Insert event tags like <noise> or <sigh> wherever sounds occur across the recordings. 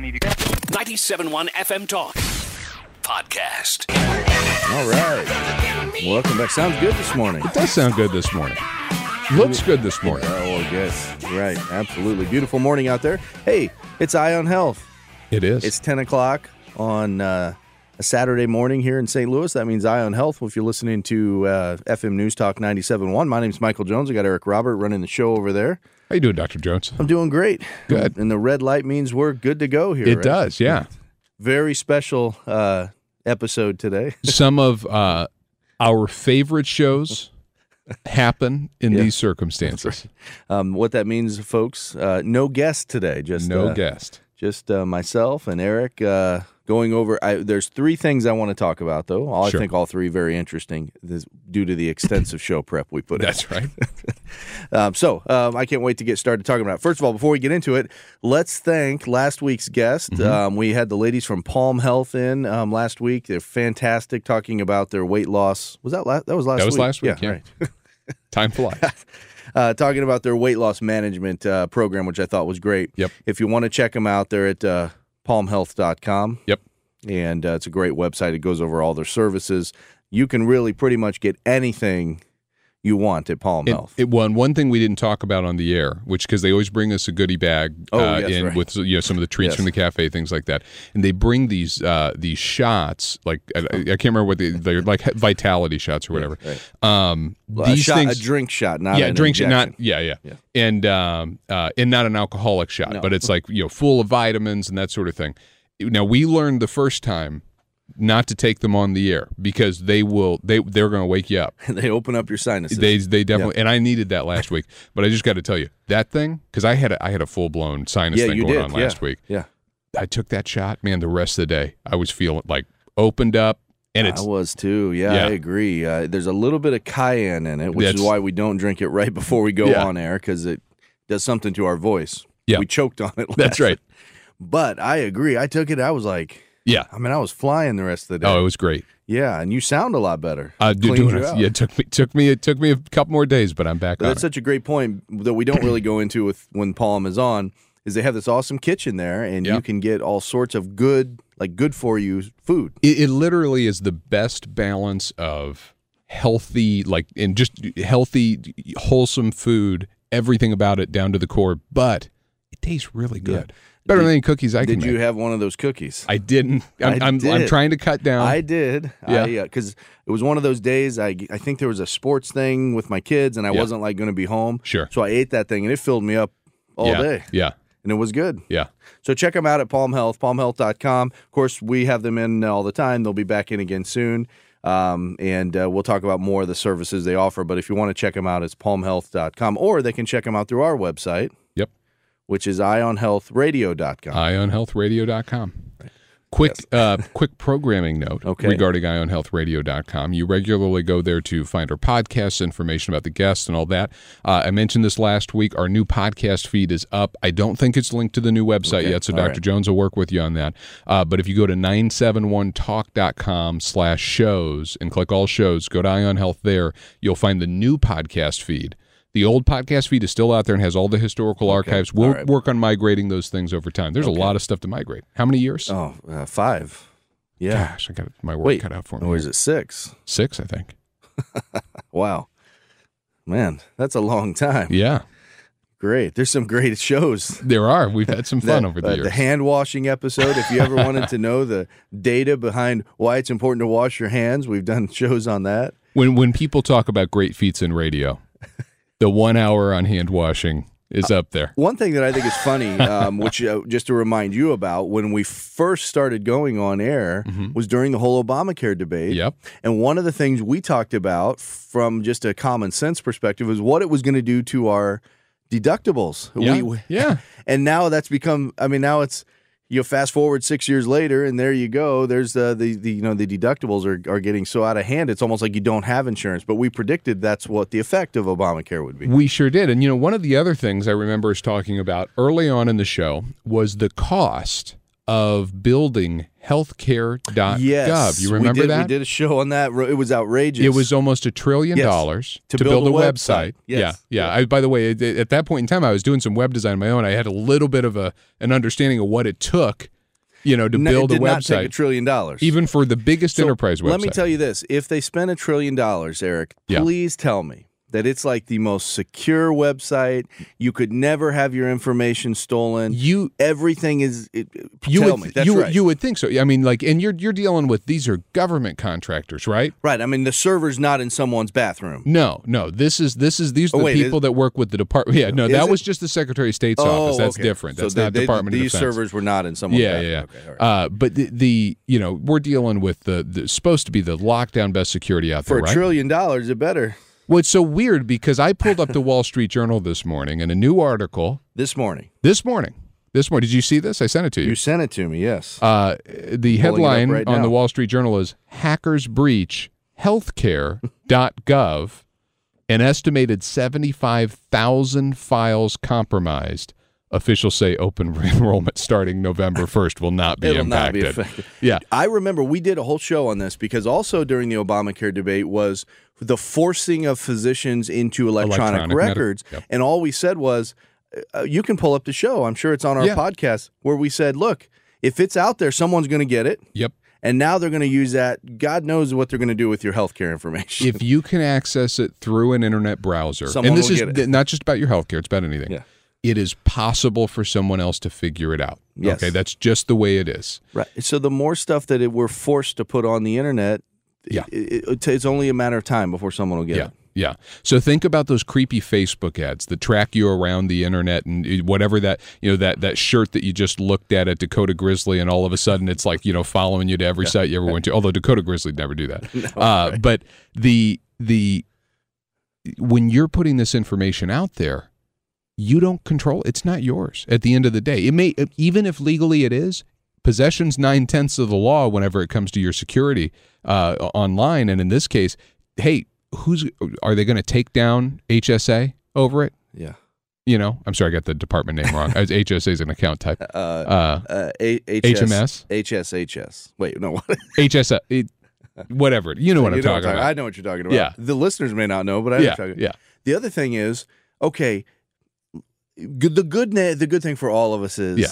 need to go. 97.1 FM Talk Podcast. All right. Welcome back. Sounds good this morning. It does sound good this morning. Looks good this morning. Oh, yes. Right. Absolutely. Beautiful morning out there. Hey, it's Eye on Health. It is. It's 10 o'clock on uh, a Saturday morning here in St. Louis. That means Eye on Health. If you're listening to uh, FM News Talk 97.1, my name's Michael Jones. I got Eric Robert running the show over there. How you doing, Dr. Jones? I'm doing great. Good. And the red light means we're good to go here. It right? does, yeah. Very special uh, episode today. <laughs> Some of uh, our favorite shows happen in Yeah. these circumstances. Um, what that means, folks, uh, no guest today. Just No uh, guest. just uh, myself and Eric uh, going over. I, there's three things I want to talk about, though. All, Sure. I think all three very interesting this, due to the extensive show prep we put in. That's right. <laughs> Um, so um, I can't wait to get started talking about. It. First of all, before we get into it, let's thank last week's guest. Mm-hmm. Um, we had the ladies from Palm Health in um, last week. They're fantastic, talking about their weight loss. Was that last? That was last. That was week. last week, yeah. right. <laughs> Time flies. <laughs> uh, talking about their weight loss management uh, program, which I thought was great. Yep. If you want to check them out, they're at uh, palmhealth.com. Yep. And uh, it's a great website. It goes over all their services. You can really pretty much get anything you want at Palm And Health. it one one thing we didn't talk about on the air, which because they always bring us a goodie bag Oh, uh, yes, in right. with you know some of the treats Yes. from the cafe, things like that, and they bring these uh, these shots like I, I can't remember what they they're like vitality shots or whatever. Um, a, these shot, things, a drink shot, not yeah, drink shot, not yeah, yeah, Yeah. and um, uh, and not an alcoholic shot, No. but it's like you know full of vitamins and that sort of thing. Now we learned the first time not to take them on the air because they will they they're going to wake you up. <laughs> they open up your sinuses. They they definitely and I needed that last week, but I just got to tell you that thing because I had a, I had a full blown sinus yeah, thing going did. on yeah. last week. Yeah, I took that shot, man. The rest of the day, I was feeling like opened up, and it's I was too. Yeah, Yeah. I agree. Uh, there's a little bit of cayenne in it, which is why we don't drink it right <laughs> before we go Yeah. on air because it does something to our voice. Yeah. we choked on it. that's right. <laughs> But I agree. I took it. I was like, Yeah. I mean, I was flying the rest of the day. Oh, it was great. yeah, and you sound a lot better. Uh, do, doing it. Yeah, it took me took me it took me a couple more days, but I'm back But on. that's it. such a great point that we don't really go into with when Palm is on. Is they have this awesome kitchen there, and Yeah. you can get all sorts of good, like good for you food. It, it literally is the best balance of healthy, like and just healthy, wholesome food. Everything about it down to the core, but it tastes really good. Better than any cookies I can Did you make. have one of those cookies? I didn't. I'm, I I'm, I'm trying to cut down. I did. Yeah. Because it was one of those days. I I think there was a sports thing with my kids, and I Yeah. wasn't like going to be home. Sure. So I ate that thing, and it filled me up all yeah. day, Yeah. and it was good. Yeah. So check them out at Palm Health, palmhealth.com. Of course, we have them in all the time. They'll be back in again soon. Um, and uh, we'll talk about more of the services they offer. But if you want to check them out, it's palmhealth.com, or they can check them out through our website. Which is eyeonhealthradio.com. EyeOnHealthRadio.com. Quick, uh, quick programming note <laughs> Okay. regarding EyeOnHealthRadio.com. You regularly go there to find our podcasts, information about the guests, and all that. Uh, I mentioned this last week. Our new podcast feed is up. I don't think it's linked to the new website Okay. yet, so All Dr. right. Jones will work with you on that. Uh, but if you go to 971talk.com slash shows and click all shows, go to Eye on Health there, you'll find the new podcast feed. The old podcast feed is still out there and has all the historical archives. We'll All right. work on migrating those things over time. There's a lot of stuff to migrate. How many years? Oh, uh, five. Yeah. Gosh, I got my work Wait, cut out for me. or is it six? Six, I think. <laughs> Wow. Man, that's a long time. Yeah, Great. There's some great shows. there are. We've had some <laughs> fun The- over the uh, years. The hand washing episode. If you ever wanted to know the <laughs> data behind why it's important to wash your hands, we've done shows on that. when when people talk about great feats in radio, the one hour on hand washing is up there. One thing that I think is funny, <laughs> um, which uh, just to remind you about, when we first started going on air, was during the whole Obamacare debate. Mm-hmm. Yep. And one of the things we talked about from just a common sense perspective was what it was going to do to our deductibles. Yeah. We- yeah. <laughs> and now that's become. I mean, now it's you fast forward six years later, and there you go. There's the the, the you know the deductibles are, are getting so out of hand. It's almost like you don't have insurance. But we predicted that's what the effect of Obamacare would be. We sure did. And you know, one of the other things I remember us talking about early on in the show was the cost of building healthcare.gov. Yes, you remember we did, that? We did a show on that. It was outrageous. It was almost a trillion Yes. dollars To to, build build, a website. website. Yes. Yeah, yeah. I, by the way, at- at that point in time, I was doing some web design on my own. I had a little bit of a an understanding of what it took, you know, to No, build a take a website, trillion dollars. even for the biggest So, enterprise website. Let me tell you this: if they spend a trillion dollars, Eric, Yeah. please tell me that it's like the most secure website. You could never have your information stolen. you Everything is. It, you tell would me. That's you right. you would think so. I mean, like, and you're you're dealing with these are government contractors, right? right. I mean, the server's not in someone's bathroom. No, no. This is this is these are Oh, the wait, is- people that work with the department. Yeah, no, that it? was just the Secretary of State's office. That's okay. different. That's they- not they- Department Defense. These servers were not in someone's yeah, bathroom. yeah, Okay, all right. yeah. Uh, but the, the you know we're dealing with the, the supposed to be the lockdown best security out there For a right? trillion dollars, it better. Well, it's so weird because I pulled up the Wall Street Journal this morning and a new article This morning, this morning. This morning, did you see this? I sent it to you. you sent it to me. Yes. Uh, the Pulling it up headline right on the Wall Street Journal is Hackers Breach Healthcare.gov. An estimated 75,000 files compromised. Officials say open <laughs> enrollment starting November 1st will not be It'll not impacted. be. Yeah. I remember we did a whole show on this because also during the Obamacare debate was the forcing of physicians into electronic, Electronic records. Yep. And all we said was, uh, you can pull up the show. I'm sure it's on our Yeah. podcast where we said, look, if it's out there, someone's going to get it. Yep. And now they're going to use that. God knows what they're going to do with your healthcare information. If you can access it through an internet browser, Someone and this is get it. th- not just about your healthcare, it's about anything. Yeah. It is possible for someone else to figure it out. Yes. Okay, that's just the way it is. right. So the more stuff that it, we're forced to put on the internet, Yeah. it, it, it's only a matter of time before someone will get Yeah. it. Yeah. So think about those creepy Facebook ads that track you around the internet and whatever that, you know, that, that shirt that you just looked at at Dakota Grizzly and all of a sudden it's like, you know, following you to every site you ever went to. Although Dakota Grizzly never do that. <laughs> uh, But the, the, when you're putting this information out there, you don't control it's not yours at the end of the day. It may, even if legally it is, possession's nine tenths of the law whenever it comes to your security uh, online. And in this case, hey, who's are they going to take down HSA over it? Yeah. You know, I'm sorry, I got the department name wrong. As HSA is an account type. <laughs> Uh, Uh, uh, HS, HMS? HSHS. Wait, no, what? <laughs> HSA, it, whatever. You know what You I'm know talking about. I know what you're talking about. Yeah. The listeners may not know, but I know yeah, what you're talking yeah, The other thing is, okay, the good the good thing for all of us is Yeah.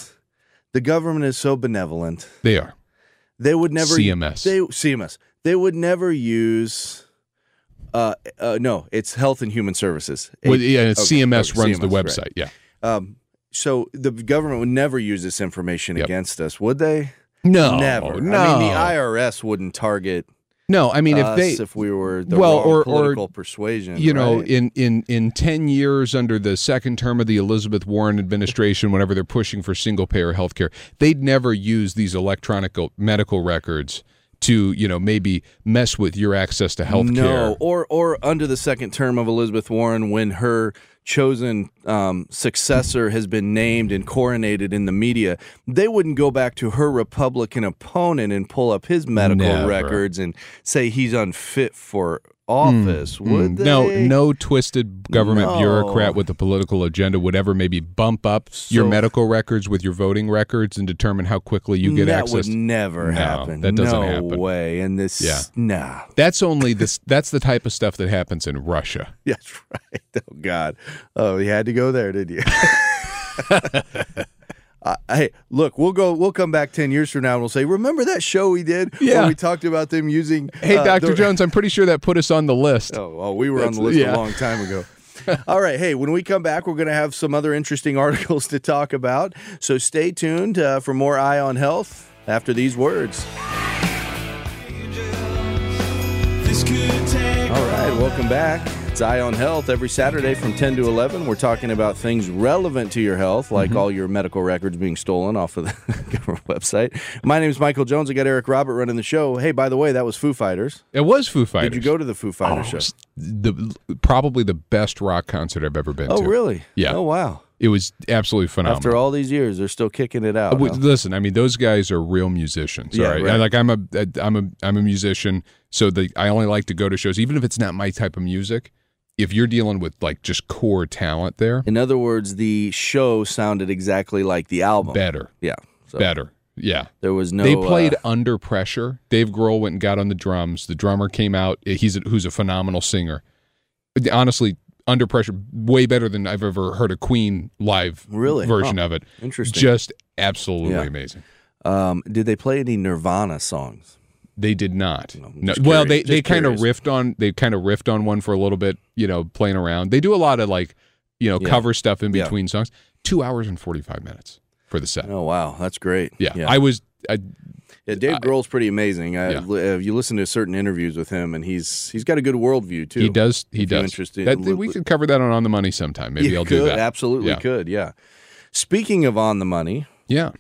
The government is so benevolent. they are. They would never CMS. They CMS. They would never use. Uh, uh, no, it's Health and Human Services. Well, yeah, okay, CMS okay, runs the CMS, right. website. Yeah. Um, so the government would never use this information Yep. against us, would they? No, never. No, I mean, the IRS wouldn't target no. I mean, if they, if we were the well, wrong or- or, persuasion. you know, right? in in in ten years under the second term of the Elizabeth Warren administration, whenever they're pushing for single payer health care, they'd never use these electronic medical records to you know maybe mess with your access to health care. No, or or under the second term of Elizabeth Warren, when her chosen um, successor has been named and coronated in the media, they wouldn't go back to her Republican opponent and pull up his medical Never. records and say he's unfit for office. would Mm? No, no twisted government No. bureaucrat with a political agenda would ever maybe bump up your medical records with your voting records and determine how quickly you get that access. That would never No, happen. that doesn't happen. no happen. way. And this, Yeah. nah. That's only this. That's the type of stuff that happens in Russia. <laughs> That's right. Oh God. Oh, you had to go there, did you? <laughs> Uh, hey, look, we'll go. We'll come back ten years from now and we'll say, "Remember that show we did Yeah. where we talked about them using?" Hey, uh, Doctor the- <laughs> Jones, I'm pretty sure that put us on the list. Oh, well, we were on the list yeah. a long time ago. <laughs> All right. Hey, when we come back, we're going to have some other interesting <laughs> articles to talk about. So stay tuned uh, for more Eye on Health after these words. All right, welcome back. It's Eye on Health every Saturday from 10 to 11. We're talking about things relevant to your health, like Mm-hmm. all your medical records being stolen off of the <laughs> government website. My name is Michael Jones. I got Eric Robert running the show. Hey, by the way, that was Foo Fighters. It was Foo Fighters. Did you go to the Foo Fighters Oh, show? the probably the best rock concert I've ever been Oh, to. really? Yeah. Oh, wow. It was absolutely phenomenal. After all these years, they're still kicking it out. Huh? Listen, I mean, those guys are real musicians. Yeah, all right? right. Like I'm a, I'm a, I'm a musician, so the I only like to go to shows, even if it's not my type of music. If you're dealing with like just core talent, there, In other words, the show sounded exactly like the album. better, Yeah. So. better. Yeah. There was no. they played uh, under pressure. Dave Grohl went and got on the drums. The drummer came out. He's a, who's a phenomenal singer. Honestly, under pressure, way better than I've ever heard a Queen live Really? version of it. Interesting. Just absolutely Yeah. amazing. um, did they play any Nirvana songs? They did not. No. Well, they, they kind of riffed on they kind of riffed on one for a little bit, you know, playing around. They do a lot of like, you know, Yeah. cover stuff in Yeah. between songs. Two hours and forty five minutes for the set. Oh wow, that's great. Yeah. yeah. I was I, Yeah, Dave I- Grohl's pretty amazing. I, Yeah. you listen to certain interviews with him, and he's he's got a good worldview too. he does he does. interested- That, we could cover that on on the money sometime. Maybe You I'll could, do that. Absolutely Yeah. could. Yeah. Speaking of on the money. Yeah.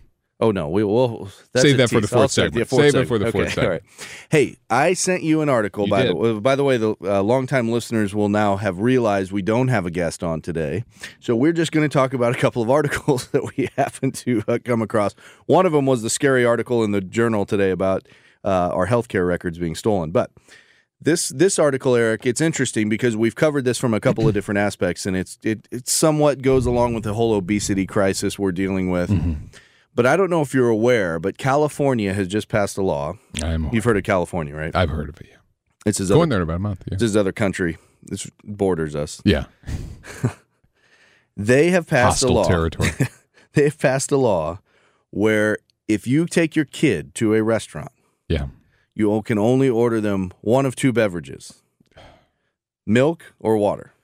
Oh no, we will that's Save that for the fourth segment. Save it for the fourth segment. all right. Hey, I sent you an article. You by did. the way, by the way, the uh, longtime listeners will now have realized we don't have a guest on today, so we're just going to talk about a couple of articles <laughs> that we happen to uh, come across. One of them was the scary article in the journal today about uh, our healthcare records being stolen, but. This this article, Eric, it's interesting because we've covered this from a couple of different aspects, and it's it it somewhat goes along with the whole obesity crisis we're dealing with. But I don't know if you're aware, but California has just passed a law. I'm You've heard of California, right? I've heard of it. Yeah. It's his Going other, there in about a month. Yeah. it's his other country. This borders us. Yeah. <laughs> They have passed a Hostile law. territory. <laughs> They have passed a law where if you take your kid to a restaurant, yeah. you can only order them one of two beverages: milk or water.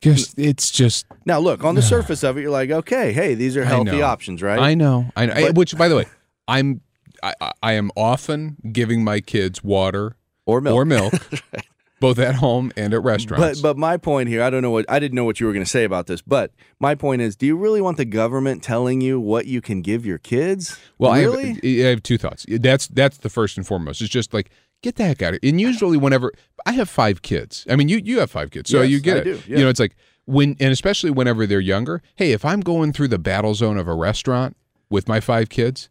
Just it's just Now, look on the surface of it, you're like, okay, hey, these are healthy know. options, right? I know. I know. But- which by the way, I'm I, I- I am often giving my kids water or milk. or milk, <laughs> both at home and at restaurants. But but my point here, I don't know what I didn't know what you were going to say about this, but my point is, do you really want the government telling you what you can give your kids? well, really? I, have, I have two thoughts. That's that's the first and foremost. It's just like get the heck out of here. And usually, whenever I have five kids, I mean, you you have five kids, so Yes, you get I it. do, yeah. You know, it's like when and especially whenever they're younger. Hey, if I'm going through the battle zone of a restaurant with my five kids,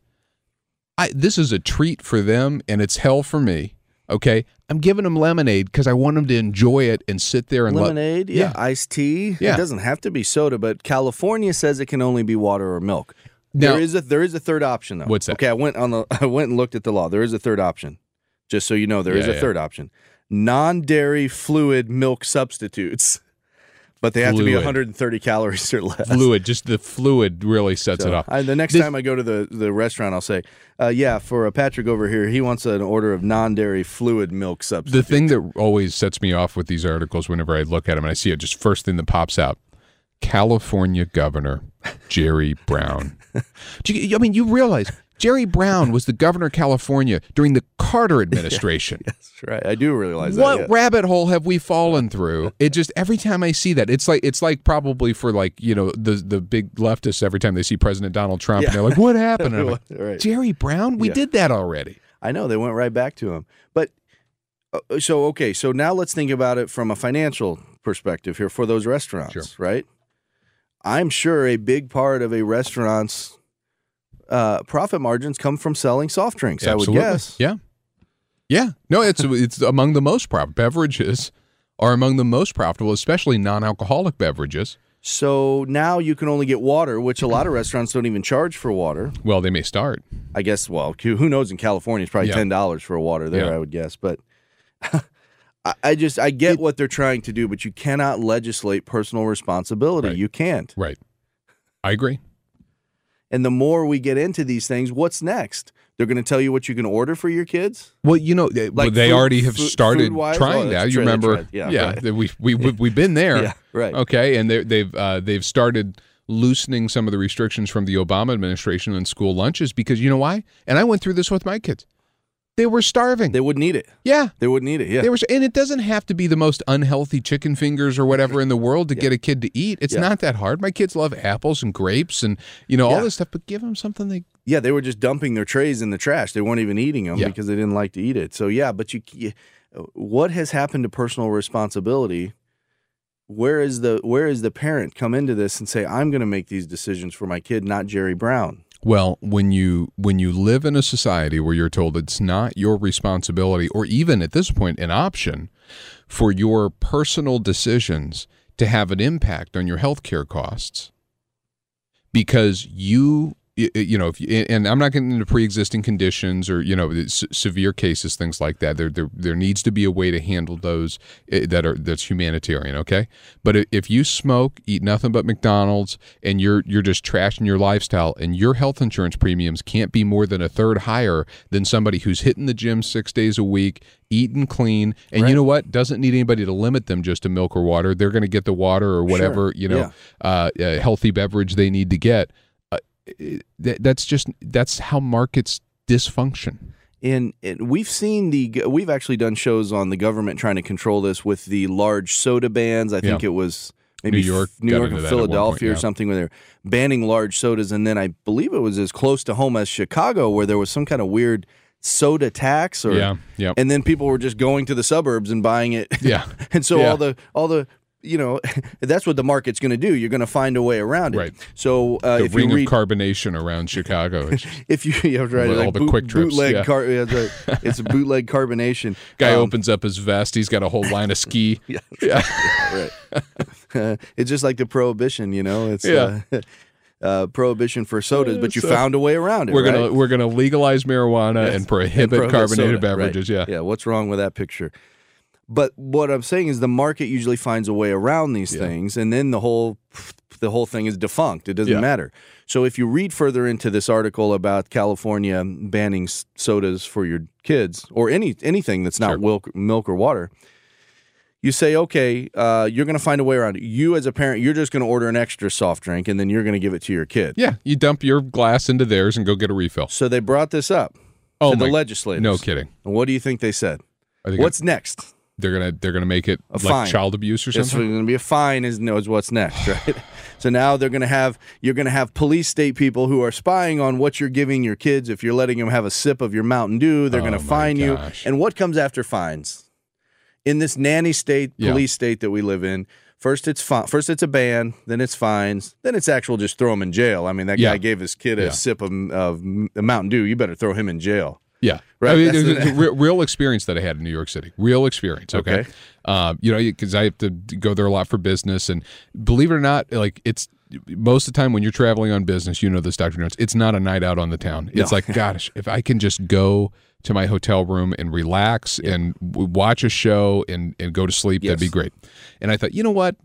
I this is a treat for them and it's hell for me. Okay, I'm giving them lemonade because I want them to enjoy it and sit there and Lemonade, yeah. iced tea. Yeah. It doesn't have to be soda, but California says it can only be water or milk. Now- there is a there is a third option though. What's that? Okay, I went on the <laughs> I went and looked at the law. There is a third option. Just so you know, there is Yeah, a yeah. third option. Non-dairy fluid milk substitutes. But they have to be 130 calories or less. fluid. Just the fluid really sets it So, off. I, the next This- time I go to the, the restaurant, I'll say, uh, "Yeah, for uh, Patrick over here, he wants an order of non-dairy fluid milk substitutes. the thing that always sets me off with these articles whenever I look at them and I see it, just first thing that pops out California Governor Jerry Brown. <laughs> You, I mean, you realize Jerry Brown was the governor of California during the Carter <laughs> administration. That's right. I do realize What that. yeah. rabbit hole have we fallen through? It just every time I see that, it's like it's like probably for like you know the the big leftists every time they see President Donald Trump Yeah. and they're like, "What happened?" Like, <laughs> Right. Jerry Brown, we did that already. I know they went right back to him. But uh, so okay, so now let's think about it from a financial perspective here for those restaurants, Sure. right? I'm sure a big part of a restaurant's uh, profit margins come from selling soft drinks. I would guess. Yeah. Yeah. No, it's it's among the most profitable beverages are among the most profitable, especially non-alcoholic beverages. So now you can only get water, which a lot of restaurants don't even charge for water. Well, they may start. I guess. Well, who knows? In California, it's probably Yeah. ten dollars for a water there. Yeah. I would guess, but. <laughs> I- just I get what they're trying to do, but you cannot legislate personal responsibility. Right. You can't. Right. I agree. And the more we get into these things, what's next? They're going to tell you what you can order for your kids. Well, you know, they, Like they food- already have food- started food-wise? trying Oh, that. You remember? right. Yeah, right. that we we we we've been there. <laughs> Yeah, right. Okay, and they they've uh, they've started loosening some of the restrictions from the Obama administration on school lunches because you know why? And I went through this with my kids. They were starving. They wouldn't eat it. yeah. They wouldn't eat it. Yeah. They were, and it doesn't have to be the most unhealthy chicken fingers or whatever in the world to get a kid to eat. It's Yeah. not that hard. My kids love apples and grapes and you know all Yeah. this stuff, but give them something they. yeah, they were just dumping their trays in the trash. They weren't even eating them Yeah. because they didn't like to eat it. So yeah, but you, you what has happened to personal responsibility? Where is the where is the parent come into this and say I'm going to make these decisions for my kid, not Jerry Brown? Well, when you when you live in a society where you're told it's not your responsibility, or even at this point an option, for your personal decisions to have an impact on your health care costs, because you you know, if you, and I'm not getting into pre-existing conditions or you know s- severe cases, things like that. There, there, there needs to be a way to handle those eh, that are that's humanitarian. Okay, but if you smoke, eat nothing but McDonald's, and you're you're just trashing your lifestyle, and your health insurance premiums can't be more than a third higher than somebody who's hitting the gym six days a week, eating clean, and you know what? Doesn't need anybody to limit them just to milk or water. They're going to get the water or whatever you know uh, uh, healthy beverage they need to get. That, that's just that's how markets dysfunction. And, and we've seen the we've actually done shows on the government trying to control this with the large soda bans. I think Yeah. it was maybe New York New York and one point, Philadelphia or something where they're banning large sodas, and then I believe it was as close to home as Chicago, where there was some kind of weird soda tax, or Yeah, yeah. and then people were just going to the suburbs and buying it. Yeah. <laughs> and so Yeah. all the all the you know <laughs> that's what the market's going to do. You're going to find a way around it. Right. So uh, The if ring you read of carbonation around Chicago. <laughs> If you yeah, right, All like the boot- quick trips, bootleg yeah. car, yeah, right. <laughs> it's a bootleg carbonation. guy Um, opens up his vest. He's got a whole line of ski. Yeah, Yeah. right. it's just like the prohibition, you know. It's Yeah. uh, uh, prohibition for sodas, but you So- found a way around it. We're gonna right? we're gonna legalize marijuana Yes. and prohibit prohibit carbonated soda, beverages. right. Yeah. yeah. What's wrong with that picture? But what I'm saying is the market usually finds a way around these Yeah. things, and then the whole the whole thing is defunct. It doesn't Yeah. matter. So if you read further into this article about California banning sodas for your kids or any anything that's not Sure. milk, milk or water, you say, okay, uh, you're going to find a way around it. You as a parent, you're just going to order an extra soft drink, and then you're going to give it to your kid. Yeah. You dump your glass into theirs and go get a refill. So they brought this up Oh to the my- legislators. No kidding. And what do you think they said? I What's next? They're gonna they're gonna make it like fine. child abuse or something. It's to be a fine. Is knows what's next, <laughs> right? so now they're going to have you're going to have police state people who are spying on what you're giving your kids. If you're letting them have a sip of your Mountain Dew, they're Oh, going to my fine you. And what comes after fines? In this nanny state, Yeah. police state that we live in, first it's fi- first it's a ban, then it's fines, then it's actual just throw him in jail. I mean, that Yeah. guy gave his kid a Yeah. sip of, of Mountain Dew. You better throw him in jail. Yeah, Right, I mean, that's it's the- a real, real experience that I had in New York City. Real experience. Okay, Okay. Uh, you know, because I have to go there a lot for business, and believe it or not, like it's most of the time when you're traveling on business, you know this, Doctor Jones. It's not a night out on the town. It's No. like, <laughs> gosh, if I can just go to my hotel room and relax and watch a show and and go to sleep, that'd be great. And I thought, you know what,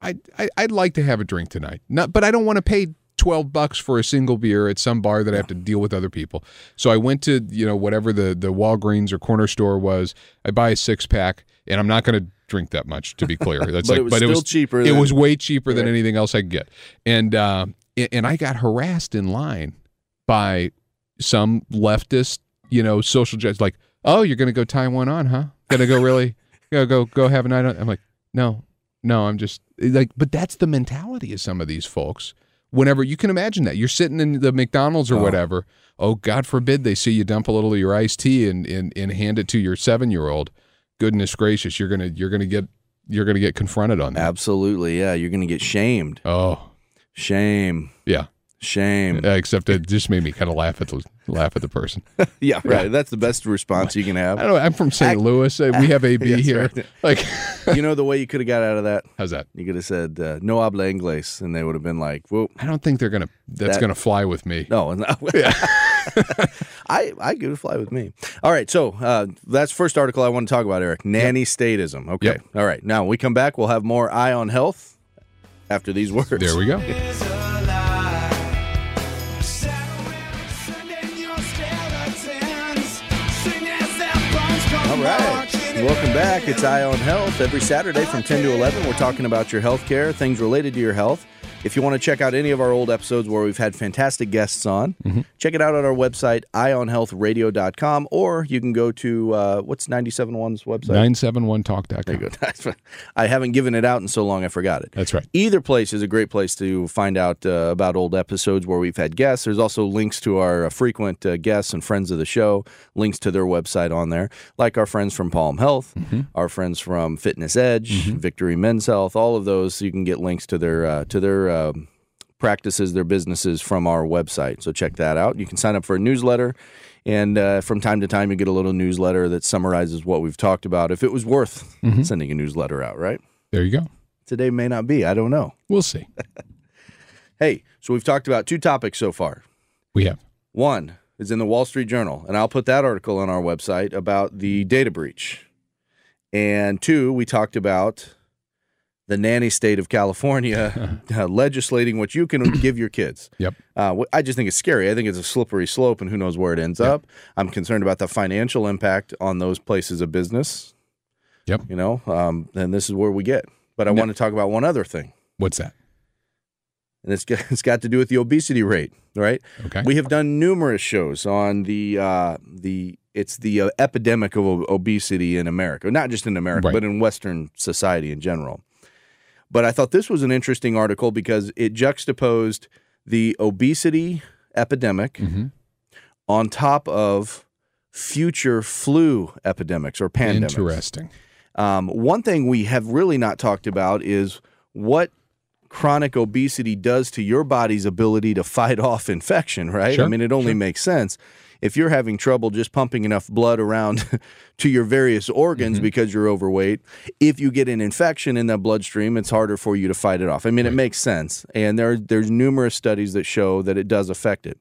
I, I I'd like to have a drink tonight. Not, but I don't want to pay. 12 bucks for a single beer at some bar that I have to deal with other people. So I went to, you know, whatever the the Walgreens or corner store was. I buy a six pack and I'm not going to drink that much to be clear. <laughs> That's But like it was still cheaper It than- was way cheaper than anything else I could get. And uh and- and I got harassed in line by some leftist, you know, social judge like, "Oh, you're going to go tie one on, huh? Going to go really <laughs> go go go have a night on." I'm like, "No. No, I'm just like but that's the mentality of some of these folks. Whenever you can imagine that you're sitting in the McDonald's or Oh. whatever, oh God forbid they see you dump a little of your iced tea and and, and hand it to your seven year old. Goodness gracious, you're gonna you're gonna get you're gonna get confronted on that. Absolutely, yeah. You're going to get shamed. Oh Shame, yeah, shame. Uh, except it just made me kind of laugh at the laugh at the person. <laughs> Yeah, right. That's the best response you can I have. don't know. I'm from St. Louis. Uh, we have AB <laughs> here. right. Like, you know the way you could have got out of that? how's that? You could have said uh, "no habla inglés," and they would have been like, "Well, I don't think they're gonna. That's That- gonna fly with me. no." no. <laughs> I I could fly with me. All right, so uh, that's first article I want to talk about, Eric. Nanny statism. Okay. Yep. All right. Now when we come back, we'll have more eye on health after these words. There we go. Welcome back. It's Eye on Health. Every Saturday from 10 to 11, we're talking about your health care, things related to your health. If you want to check out any of our old episodes where we've had fantastic guests on, Mm-hmm. check it out on our website, eyeonhealthradio.com, or you can go to, uh, what's 971's website? 971talk.com. There you go. <laughs> I haven't given it out in so long, I forgot it. That's right. Either place is a great place to find out uh, about old episodes where we've had guests. There's also links to our uh, frequent uh, guests and friends of the show, links to their website on there, like our friends from Palm Health, our friends from Fitness Edge, Victory Men's Health, all of those. You can get links to their uh, to their um practices, their businesses from our website. So check that out. You can sign up for a newsletter. And uh, from time to time, you get a little newsletter that summarizes what we've talked about. If it was worth sending a newsletter out, right? There you go. Today may not be. I don't know. We'll see. <laughs> Hey, so we've talked about two topics so far. We have. One is in the Wall Street Journal, and I'll put that article on our website about the data breach. And two, we talked about the nanny state of California <laughs> uh, legislating what you can give your kids. Yep. Uh, I just think it's scary. I think it's a slippery slope, and who knows where it ends up. I'm concerned about the financial impact on those places of business. Yep. You know, um, and this is where we get. But I No. want to talk about one other thing, What's that? and it's got, <laughs> it's got to do with the obesity rate. Right. Okay. We have done numerous shows on the uh, the it's the uh, epidemic of obesity in America, not just in America, Right. but in Western society in general. But I thought this was an interesting article because it juxtaposed the obesity epidemic Mhm. on top of future flu epidemics or pandemics. Interesting. Um, one thing we have really not talked about is what chronic obesity does to your body's ability to fight <laughs> off infection, right? Sure, I mean, it only makes sense. If you're having trouble just pumping enough blood around <laughs> to your various organs Mm-hmm. because you're overweight, if you get an infection in that bloodstream, it's harder for you to fight it off. I mean, it makes sense. And there, there's numerous studies that show that it does affect it.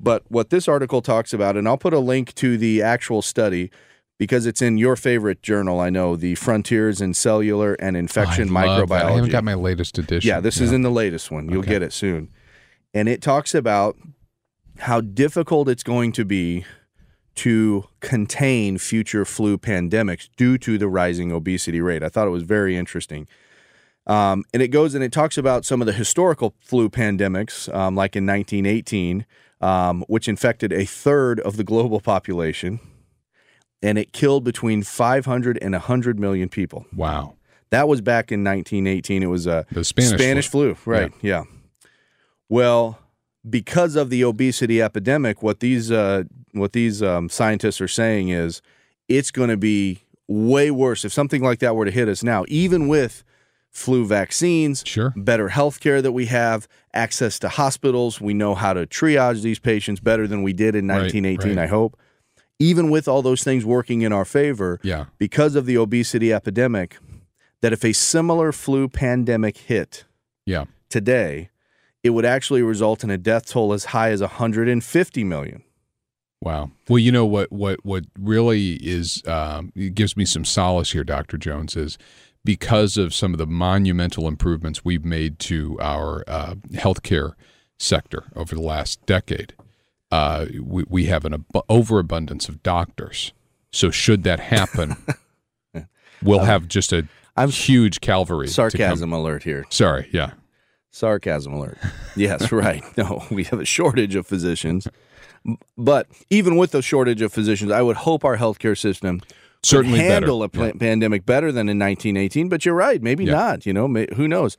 But what this article talks about, and I'll put a link to the actual study because it's in your favorite journal, I know, the Frontiers in Cellular and Infection I love that. Microbiology. I haven't got my latest edition. yeah, this is in the latest one. You'll Okay. get it soon. And it talks about how difficult it's going to be to contain future flu pandemics due to the rising obesity rate. I thought it was very interesting. Um, and it goes and it talks about some of the historical flu pandemics, um, like in 1918, um, which infected a third of the global population, and it killed between 500 and 100 million people. Wow. That was back in 1918. It was a The Spanish flu, right? Yeah. Well, because of the obesity epidemic, what these uh, what these um, scientists are saying is it's going to be way worse if something like that were to hit us now, even with flu vaccines, Sure. better health care that we have, access to hospitals. We know how to triage these patients better than we did in Right, 1918, right. I hope. Even with all those things working in our favor, Yeah. because of the obesity epidemic, that if a similar flu pandemic hit Yeah. today, it would actually result in a death toll as high as 150 million. Wow. Well, you know what? What? What really is um, gives me some solace here, Doctor Jones, is because of some of the monumental improvements we've made to our uh, healthcare sector over the last decade. Uh, we, we have an ab- overabundance of doctors. So should that happen, <laughs> we'll have just a I'm- huge cavalry. Sarcasm alert here. Sorry. Yeah. Sarcasm alert. Yes, right. <laughs> No, we have a shortage of physicians. But even with the shortage of physicians, I would hope our healthcare system could Certainly better. handle a pla- pandemic better than in 1918. But you're right, maybe Yeah. not. You know, may, who knows?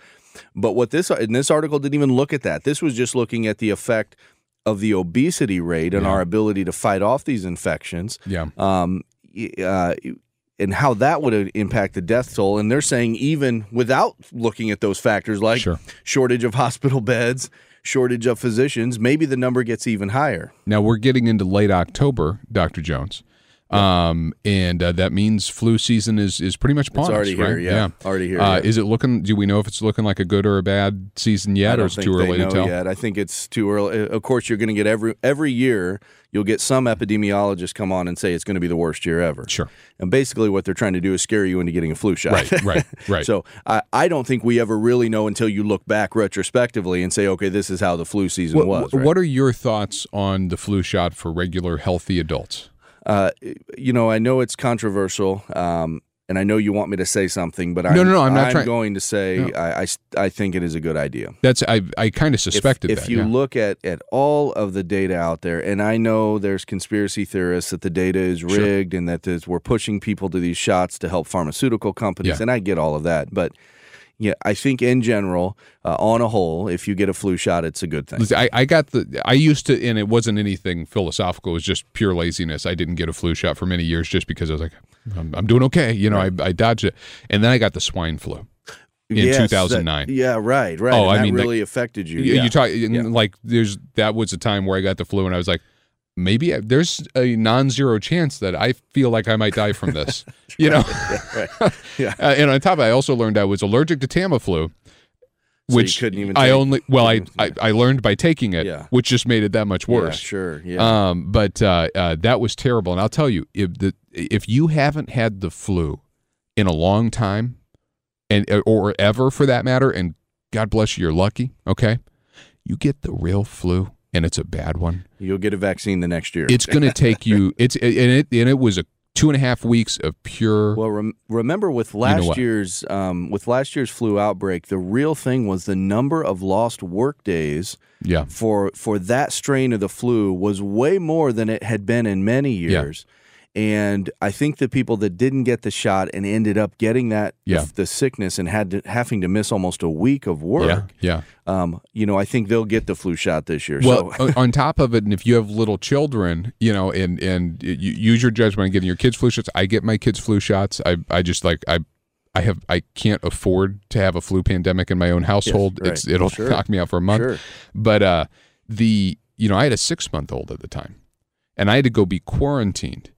But what this in this article didn't even look at that. This was just looking at the effect of the obesity rate and Yeah. our ability to fight off these infections. Yeah. um, uh, and how that would impact the death toll. And they're saying even without looking at those factors like Sure. shortage of hospital beds, shortage of physicians, maybe the number gets even higher. Now we're getting into late October, Doctor Jones, um, and uh, that means flu season is is pretty much upon It's already us, here, right? yeah. Already here, Uh, yeah. Is it looking? Do we know if it's looking like a good or a bad season yet, or don't it's think too early to tell? yet. I think it's too early. Uh, Of course, you're going to get every every year. You'll get some epidemiologists come on and say it's going to be the worst year ever. Sure. And basically, what they're trying to do is scare you into getting a flu shot. Right, right, <laughs> right. So I, I don't think we ever really know until you look back retrospectively and say, okay, this is how the flu season What, was. right? what are your thoughts on the flu shot for regular healthy adults? Uh, you know, I know it's controversial, um, and I know you want me to say something, but I'm, no, no, I'm not trying- going to say No. I, I, I think it is a good idea. That's I I kind of If, suspected if that. you yeah. look at, at all of the data out there, and I know there's conspiracy theorists that the data is Sure. rigged and that we're pushing people to these shots to help pharmaceutical companies, Yeah. and I get all of that, but yeah, I think in general, uh, on a whole, if you get a flu shot, it's a good thing. I, I got the I used to and it wasn't anything philosophical, it was just pure laziness. I didn't get a flu shot for many years just because I was like, I'm, I'm doing okay. You know, I, I dodged it. And then I got the swine flu. in Yes, that- 2009. yeah, right, right. Oh, and I that mean, really affected you. You, yeah. you talk and like there's that was a time where I got the flu and I was like, maybe I, there's a non-zero chance that I feel like I might die from <laughs> this. you know, right. <laughs> Yeah. Uh, and on top of it, I also learned I was allergic to Tamiflu. So which you couldn't even. I take- only well, I, I I learned by taking it, Yeah. which just made it that much Yeah, worse. sure. Yeah. Um, but uh, uh, that was terrible, and I'll tell you, if the if you haven't had the flu in a long time, and uh, or ever for that matter, and God bless you, you're lucky. Okay, you get the real flu, and it's a bad one. You'll get a vaccine the next year. It's going to take you. <laughs> It's and it and it was a two and a half weeks of pure. Well, rem- remember with last what? year's um, with last year's flu outbreak, the real thing was the number of lost work days yeah, for for that strain of the flu was way more than it had been in many years. And I think the people that didn't get the shot and ended up getting that Yeah. the, sickness and had to, having to miss almost a week of work, yeah. um, you know, I think they'll get the flu shot this year. Well, so on top of it, and if you have little children, you know, and and you use your judgment on getting your kids flu shots. I get my kids flu shots. I I just like I. I have I can't afford to have a flu pandemic in my own household. right. It's it'll Sure. knock me out for a month. Sure. But uh the you know, I had a 6 month old at the time. And I had to go be quarantined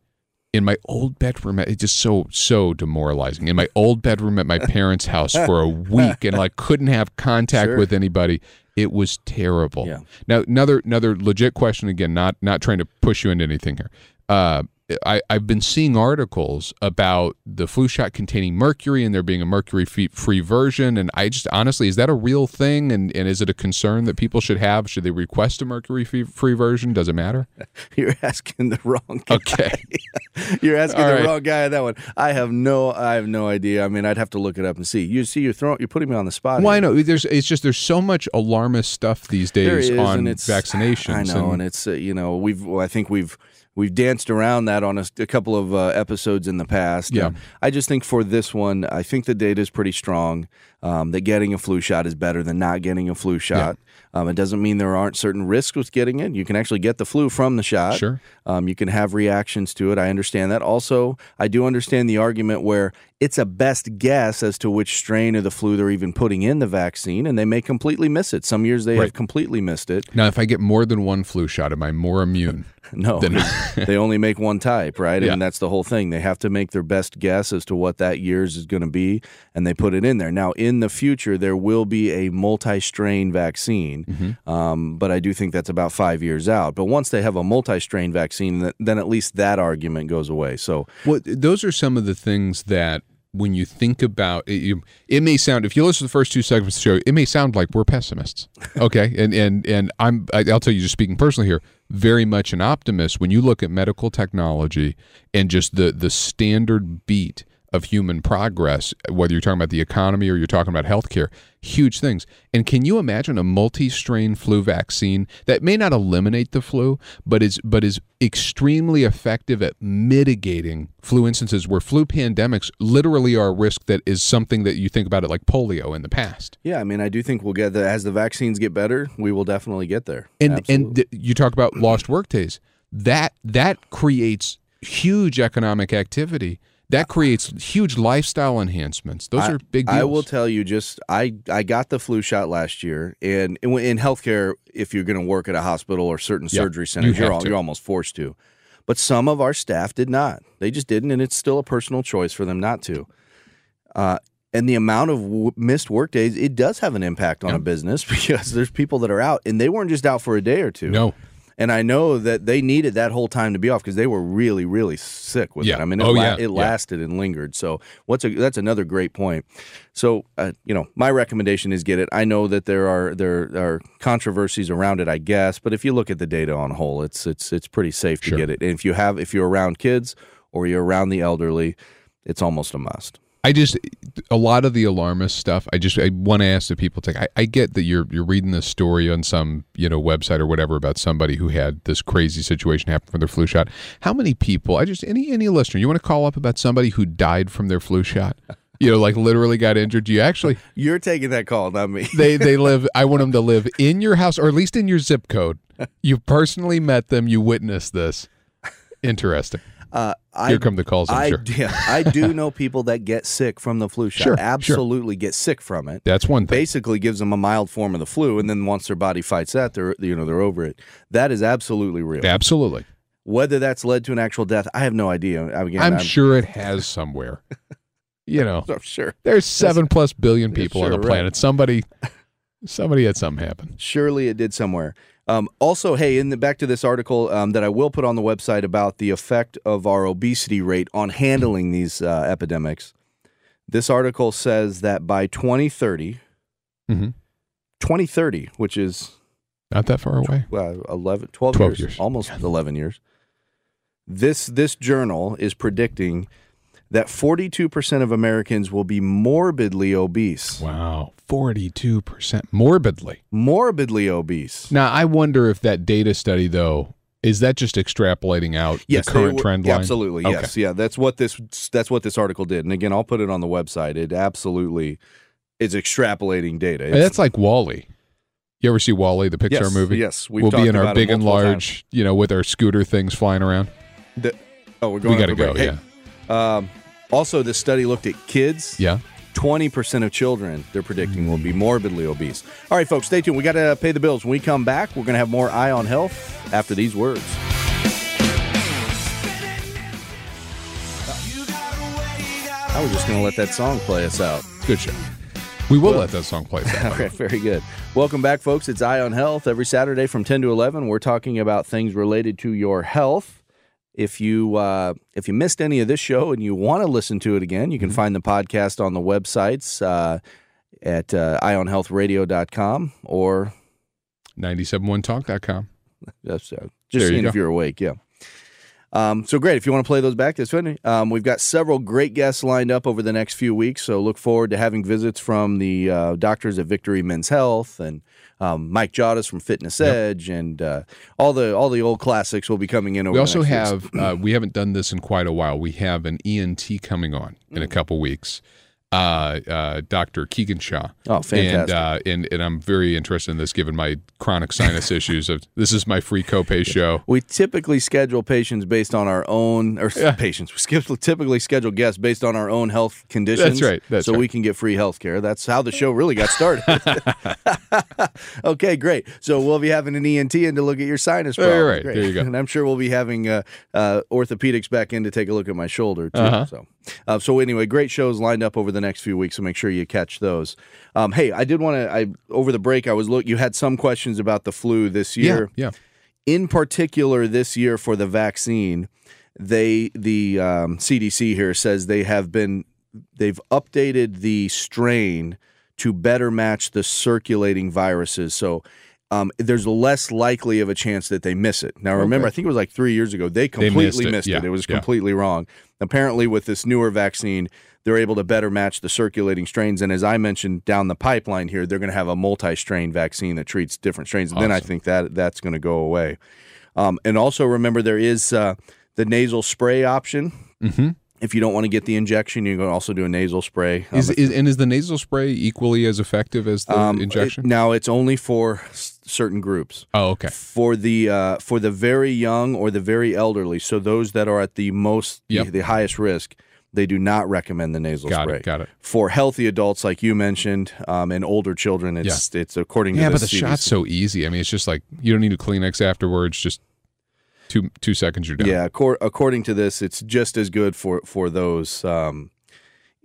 in my old bedroom. It's just so so demoralizing. In my old bedroom at my parents' house for a <laughs> week and like couldn't have contact Sure. with anybody. It was terrible. Yeah. Now another another legit question again, not not trying to push you into anything here. Uh, I, I've been seeing articles about the flu shot containing mercury and there being a mercury free, free version. And I just honestly, is that a real thing? And, and is it a concern that people should have? Should they request a mercury free, free version? Does it matter? <laughs> you're asking the wrong guy. Okay. <laughs> You're asking All the right. wrong guy on that one. I have no, I have no idea. I mean, I'd have to look it up and see. You see, you're throwing, you're putting me on the spot. Well, I know there's. It's just there's so much alarmist stuff these days is, on and it's vaccinations. I know, and, it's uh, you know we've well, I think we've we've danced around that on a, a couple of uh, episodes in the past. Yeah. I just think for this one, I think the data is pretty strong. Um, that getting a flu shot is better than not getting a flu shot. Um, it doesn't mean there aren't certain risks with getting it. You can actually get the flu from the shot. Sure. Um, you can have reactions to it. I understand that. Also, I do understand the argument where it's a best guess as to which strain of the flu they're even putting in the vaccine, and they may completely miss it. Some years they Right. have completely missed it. now, if I get more than one flu shot, am I more immune? <laughs> No, 'cause <laughs> they only make one type, right? Yeah. And that's the whole thing. They have to make their best guess as to what that year's is going to be, and they put it in there. Now, in the future, there will be a multi-strain vaccine, Mm-hmm. um, but I do think that's about five years out. But once they have a multi-strain vaccine, then at least that argument goes away. So, Well, those are some of the things that when you think about it, you, it may sound if you listen to the first two segments of the show, it may sound like we're pessimists. <laughs> Okay, and and and I'm I'll tell you just speaking personally here, very much an optimist. When you look at medical technology and just the the standard beat of human progress, whether you're talking about the economy or you're talking about healthcare, huge things. And can you imagine a multi-strain flu vaccine that may not eliminate the flu, but is but is extremely effective at mitigating flu instances where flu pandemics literally are a risk that is something that you think about it like polio in the past. yeah, I mean, I do think we'll get that as the vaccines get better, we will definitely get there. And Absolutely. and you talk about lost work days. That that creates huge economic activity. That creates huge lifestyle enhancements. Those I- are big deals. I will tell you, just I I got the flu shot last year, and in, in healthcare, if you're going to work at a hospital or certain Yeah, surgery centers, you are you're almost forced to. But some of our staff did not. They just didn't, and it's still a personal choice for them not to. Uh, and the amount of w- missed work days, it does have an impact on Yeah. a business <laughs> because there's people that are out, and they weren't just out for a day or two. no. And I know that they needed that whole time to be off because they were really, really sick with Yeah. it. I mean, it, Oh, la- yeah. it Yeah. lasted and lingered. So what's a, that's another great point. So uh, you know, my recommendation is get it. I know that there are there are controversies around it, I guess, but if you look at the data on whole, it's it's it's pretty safe to Sure. get it. And if you have if you're around kids or you're around the elderly, it's almost a must. I just a lot of the alarmist stuff. I just I want to ask the people. Like I, I get that you're you're reading this story on some you know website or whatever about somebody who had this crazy situation happen from their flu shot. How many people? I just any any listener you want to call up about somebody who died from their flu shot? <laughs> You know, like literally got injured. Do you actually? <laughs> You're taking that call, not me. They they <laughs> live. I want them to live in your house or at least in your zip code. You personally met them. You witnessed this. Interesting. Uh, I, Here come the calls. I'm I, sure. <laughs> yeah, I do know people that get sick from the flu shot. Sure, sure. Absolutely get sick from it. That's one thing. basically gives them a mild form of the flu, and then once their body fights that, they're you know they're over it. That is absolutely real. Absolutely. Whether that's led to an actual death, I have no idea. Again, I'm sure it has somewhere. <laughs> You know, I'm sure. there's seven plus billion people on sure, the right. planet. Somebody, Somebody had something happen. Surely it did somewhere. Um, also, hey, in the back to this article um, that I will put on the website about the effect of our obesity rate on handling these uh, epidemics. This article says that by 2030, Mhm. 2030, which is Not that far away. uh, 11, 12, 12 years, years. almost 11 years. This this journal is predicting that 42% of Americans will be morbidly obese. Wow. 42% morbidly. Morbidly obese. Now, I wonder if that data study, though, is that just extrapolating out Yes, the current were- trend line? Absolutely, Okay. yes, yeah. That's what this that's what this article did. And again, I'll put it on the website. It absolutely is extrapolating data. It's- that's like WALL-E. You ever see WALL-E, the Pixar yes, large? Yes, we've we'll be in our big and large, you know, with our scooter things flying around. The- oh, we're going. We got to go. Yeah. Um, also, this study looked at kids. Yeah. 20% of children they're predicting will be morbidly obese. All right, folks, stay tuned. We got to pay the bills. When we come back, we're going to have more Eye on Health after these words. I was just going to let that song play us out. Good show. We will let that song play. for <laughs> Okay, very good. Welcome back, folks. It's Eye on Health. Every Saturday from 10 to 11, we're talking about things related to your health. If you uh, if you missed any of this show and you want to listen to it again, you can find the podcast on the websites uh, at uh, eyeonhealthradio.com or 971talk.com. <laughs> just, uh, just seeing if you're awake. Yeah. Um, so great. If you want to play those back, that's fine. Um, we've got several great guests lined up over the next few weeks. So look forward to having visits from the uh, doctors at Victory Men's Health and um, Mike Jottis from Fitness Edge and uh, all the all the old classics will be coming in. Over We the also have, uh, we haven't done this in quite a while. We have an ENT coming on in Mm. a couple weeks. Uh, uh, Dr. Keegan Shaw. Oh, fantastic. And, uh, and and I'm very interested in this, given my chronic sinus <laughs> issues. Of this is my free copay show. We typically schedule patients based on our own, or Yeah. patients. We schedule, typically schedule guests based on our own health conditions. That's right, that's so right. we can get free health care. That's how the show really got started. <laughs> <laughs> okay, great. So we'll be having an ENT in to look at your sinus problem. right. There you go. And I'm sure we'll be having uh, uh, orthopedics back in to take a look at my shoulder too. Uh-huh. So, uh, so anyway, great shows lined up over the next few weeks. So make sure you catch those. Um, hey, I did want to. I over the break, I was look. You had some questions about the flu this year Yeah, in particular this year for the vaccine they the um, cdc here says they have been they've updated the strain to better match the circulating viruses so um, there's less likely of a chance that they miss it. Now, remember, Okay. I think it was like three years ago. They completely missed it. missed it. Yeah, It was yeah. completely wrong. Apparently, with this newer vaccine, they're able to better match the circulating strains. And as I mentioned down the pipeline here, they're going to have a multi-strain vaccine that treats different strains. And then I think that that's going to go away. Um, and also remember, there is uh, the nasal spray option. hmm If you don't want to get the injection, you can also do a nasal spray. Um, Is, is and is the nasal spray equally as effective as the um, injection? it- now it's only for certain groups. oh, okay. For the uh, for the very young or the very elderly, so those that are at the most Yep. the, the highest risk, they do not recommend the nasal Got spray. it. Got it. For healthy adults, like you mentioned, um, and older children, it's it's according to Yeah, but the CDC. shot's so easy. I mean, it's just like you don't need a Kleenex afterwards. Just two two seconds, you're done. Yeah, accor- according to this, it's just as good for for those. Um,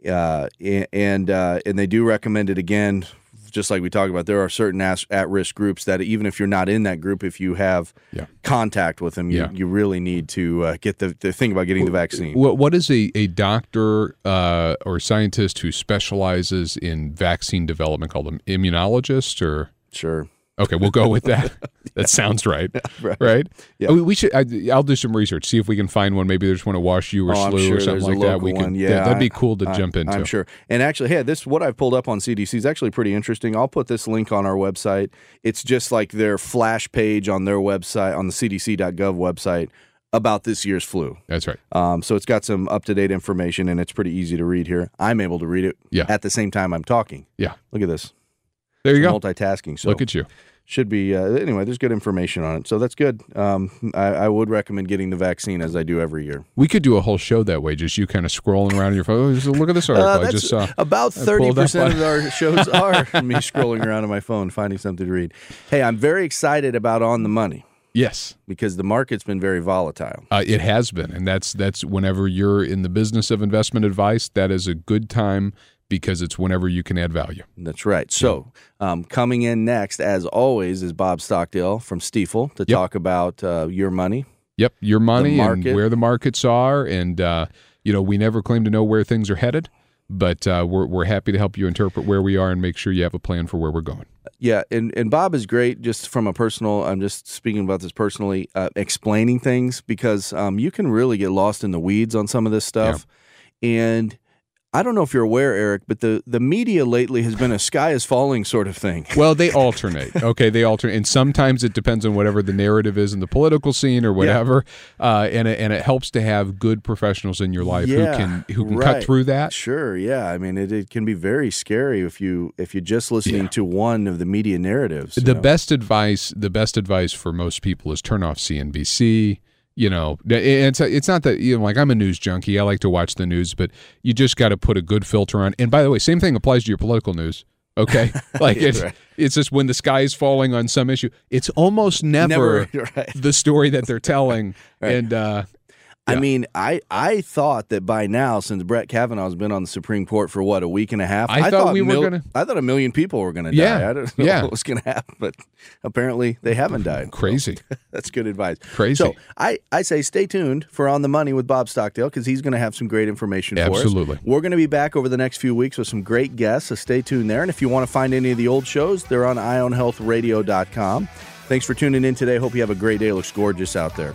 uh, and uh, and they do recommend it again. Just like we talked about, there are certain at-risk groups that even if you're not in that group, if you have Yeah. contact with them, you, Yeah. you really need to uh, get the, the thing about getting the vaccine. What what is a a doctor uh, or scientist who specializes in vaccine development called an immunologist or? Sure. Okay, we'll go with that. <laughs> that sounds right. <laughs> Right. Right? Yeah. Oh, we should. I, I'll do some research. See if we can find one. Maybe there's one at Wash U or Oh, sure or something like that. We one. Yeah, that, would be cool to I- jump into. I'm sure. And actually, hey, this what I've pulled up on CDC is actually pretty interesting. I'll put this link on our website. It's just like their flash page on their website on the CDC.gov website about this year's flu. That's right. Um, so it's got some up to date information and it's pretty easy to read here. I'm able to read it Yeah. at the same time I'm talking. Yeah. Look at this. There you go. Multitasking. So Look at you. Should be uh, anyway. There's good information on it, so that's good. Um, I, I would recommend getting the vaccine as I do every year. We could do a whole show that way. Just you kind of scrolling around your phone. Oh, just look at this article. Uh, I just saw. about thirty percent of our shows <laughs> are me scrolling around on my phone finding something to read. Hey, I'm very excited about on the money Yes. because the market's been very volatile. Uh, it has been, and that's that's whenever you're in the business of investment advice, that is a good time because it's whenever you can add value. That's right. So, um, coming in next, as always, is Bob Stockdale from Stifel to Yep. talk about uh, your money. Yep, your money and where the markets are, and uh, you know we never claim to know where things are headed, but uh, we're we're happy to help you interpret where we are and make sure you have a plan for where we're going. Yeah, and, and Bob is great just from a personal, I'm just speaking about this personally, uh, explaining things because um, you can really get lost in the weeds on some of this stuff. And I don't know if you're aware, Eric, but the, the media lately has been a sky is falling sort of thing. <laughs> Well, they alternate. Okay, they alternate, and sometimes it depends on whatever the narrative is in the political scene or whatever. Uh, and it, and it helps to have good professionals in your life Yeah, who can who can right. cut through that. Sure, yeah. I mean, it, it can be very scary if you if you're just listening Yeah. to one of the media narratives. The know. best advice, the best advice for most people is turn off CNBC. You know, it's it's not that you know, like I'm a news junkie. I like to watch the news, but you just got to put a good filter on. And by the way, same thing applies to your political news. Okay, <laughs> <laughs> like it's Right. it's just when the sky is falling on some issue, it's almost never, Never- <laughs> right. the story that they're telling. Right. And uh, I mean, I I thought that by now, since Brett Kavanaugh's been on the Supreme Court for what a week and a half, I thought we were gonna- I thought a million people were going to Yeah, die. I don't know yeah. <laughs> what was going to happen, but apparently they haven't died. <laughs> crazy, <laughs> That's good advice. crazy. So I, I say stay tuned for On the Money with Bob Stockdale because he's going to have some great information for Absolutely. We're going to be back over the next few weeks with some great guests, so stay tuned there. And if you want to find any of the old shows, they're on eyeonhealthradio.com. Thanks for tuning in today. Hope you have a great day. It Looks gorgeous out there.